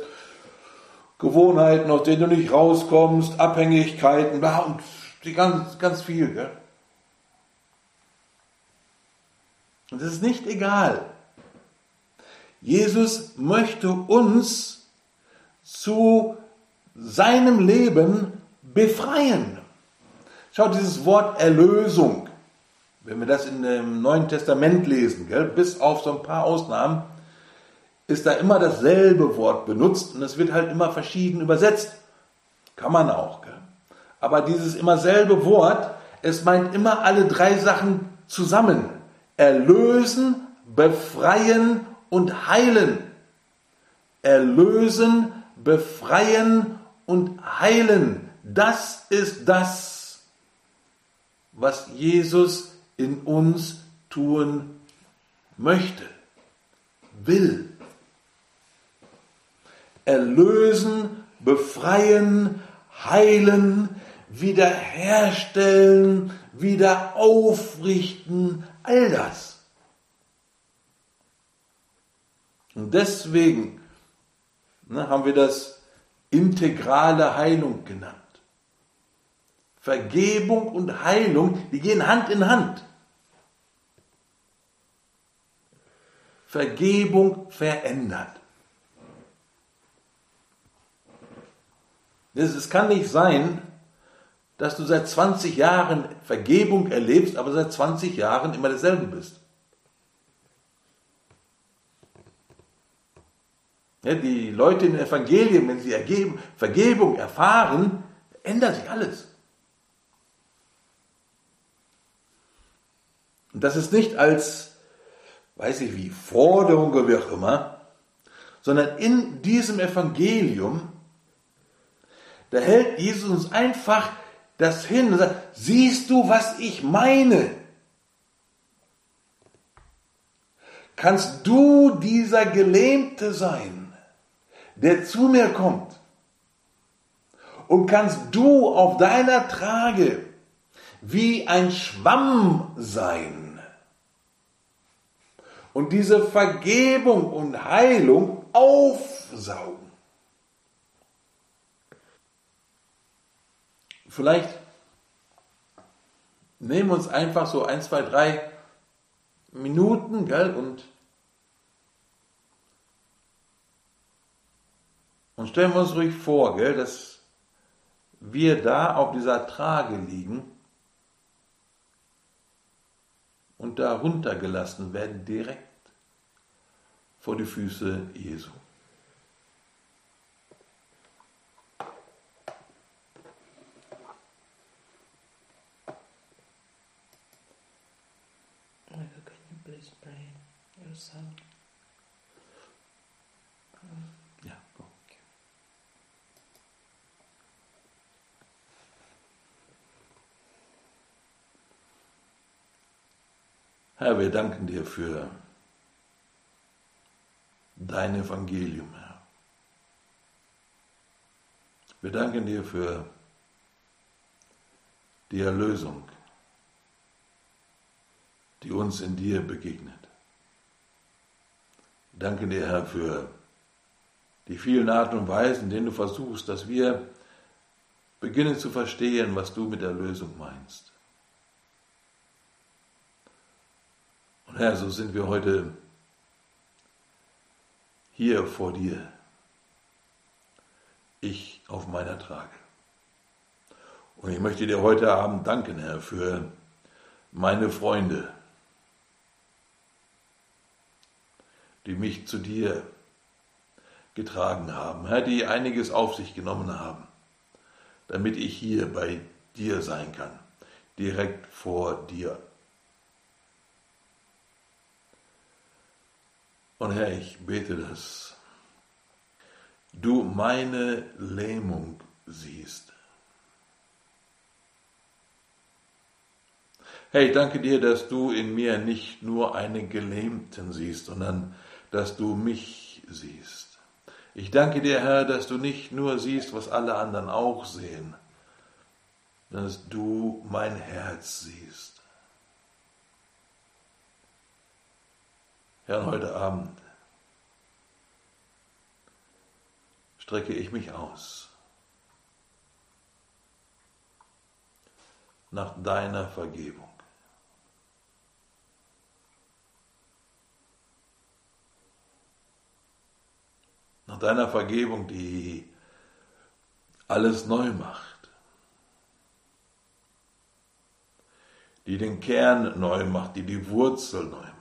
Gewohnheiten, aus denen du nicht rauskommst, Abhängigkeiten, ganz, ganz viel. Gell? Und es ist nicht egal. Jesus möchte uns zu seinem Leben befreien. Schau, dieses Wort Erlösung, wenn wir das in dem Neuen Testament lesen, gell, bis auf so ein paar Ausnahmen, ist da immer dasselbe Wort benutzt und es wird halt immer verschieden übersetzt. Kann man auch. Gell? Aber dieses immer selbe Wort, es meint immer alle drei Sachen zusammen. Erlösen, befreien und heilen. Erlösen, befreien und heilen. Das ist das, was Jesus in uns tun möchte, will. Erlösen, befreien, heilen, wiederherstellen, wieder aufrichten, all das. Und deswegen ne, haben wir das integrale Heilung genannt. Vergebung und Heilung, die gehen Hand in Hand. Vergebung verändert. Es kann nicht sein, dass du seit 20 Jahren Vergebung erlebst, aber seit 20 Jahren immer dasselbe bist. Ja, die Leute in Evangelien, wenn sie ergeben, Vergebung erfahren, ändert sich alles. Und das ist nicht als, weiß ich wie, Forderung oder wie auch immer, sondern in diesem Evangelium, da hält Jesus uns einfach das hin und sagt, siehst du, was ich meine? kannst du dieser Gelähmte sein, der zu mir kommt. Und kannst du auf deiner Trage wie ein Schwamm sein. Und diese Vergebung und Heilung aufsaugen. Vielleicht nehmen wir uns einfach so ein, zwei, drei Minuten, gell, und, und stellen wir uns ruhig vor, gell, dass wir da auf dieser Trage liegen und da runtergelassen werden direkt vor die Füße Jesu. Ja, Herr, wir danken dir für dein Evangelium, Herr. Wir danken dir für die Erlösung, die uns in dir begegnet. Danke dir, Herr, für die vielen Arten und Weisen, in denen du versuchst, dass wir beginnen zu verstehen, was du mit der Lösung meinst. Und Herr, so sind wir heute hier vor dir, ich auf meiner Trage. Und ich möchte dir heute Abend danken, Herr, für meine Freunde, die mich zu dir getragen haben, Herr, die einiges auf sich genommen haben, damit ich hier bei dir sein kann, direkt vor dir. Und Herr, ich bete, dass du meine Lähmung siehst. Ich danke dir, dass du in mir nicht nur einen Gelähmten siehst, sondern dass du mich siehst. Ich danke dir, Herr, dass du nicht nur siehst, was alle anderen auch sehen, dass du mein Herz siehst. Herr, heute Abend strecke ich mich aus nach deiner Vergebung. nach deiner Vergebung, die alles neu macht, die den Kern neu macht, die die Wurzel neu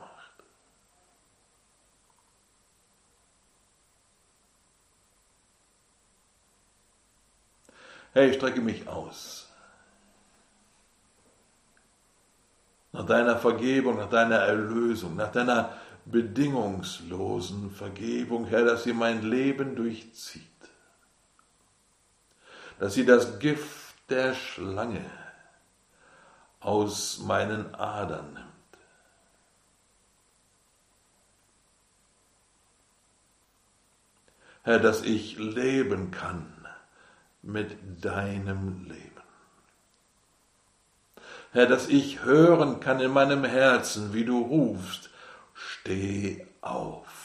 Hey, ich strecke mich aus. Nach deiner Vergebung, nach deiner Erlösung, nach deiner bedingungslosen Vergebung, Herr, dass sie mein Leben durchzieht, dass sie das Gift der Schlange aus meinen Adern nimmt. Herr, dass ich leben kann mit deinem Leben. Herr, dass ich hören kann in meinem Herzen, wie du rufst, steh auf.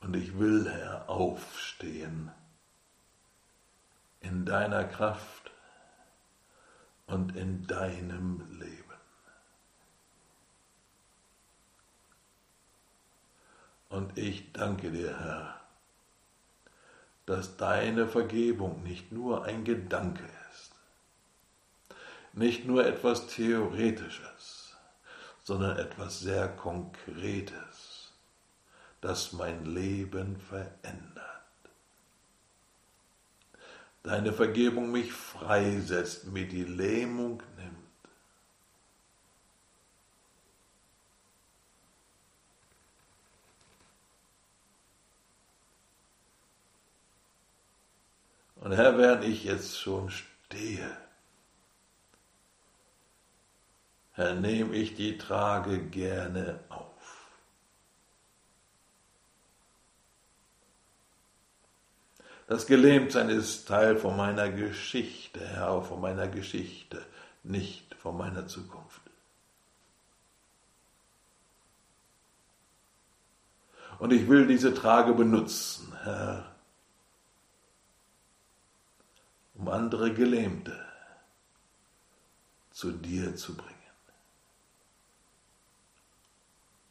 Und ich will, Herr, aufstehen in deiner Kraft und in deinem Leben. Und ich danke dir, Herr, dass deine Vergebung nicht nur ein Gedanke ist, nicht nur etwas Theoretisches, sondern etwas sehr Konkretes, das mein Leben verändert. Deine Vergebung mich freisetzt, mir die Lähmung nimmt. Und Herr, während ich jetzt schon stehe, Herr, nehme ich die Trage gerne auf. Das Gelähmtsein ist Teil von meiner Geschichte, Herr, auch von meiner Geschichte, nicht von meiner Zukunft. Und ich will diese Trage benutzen, Herr, um andere Gelähmte zu dir zu bringen.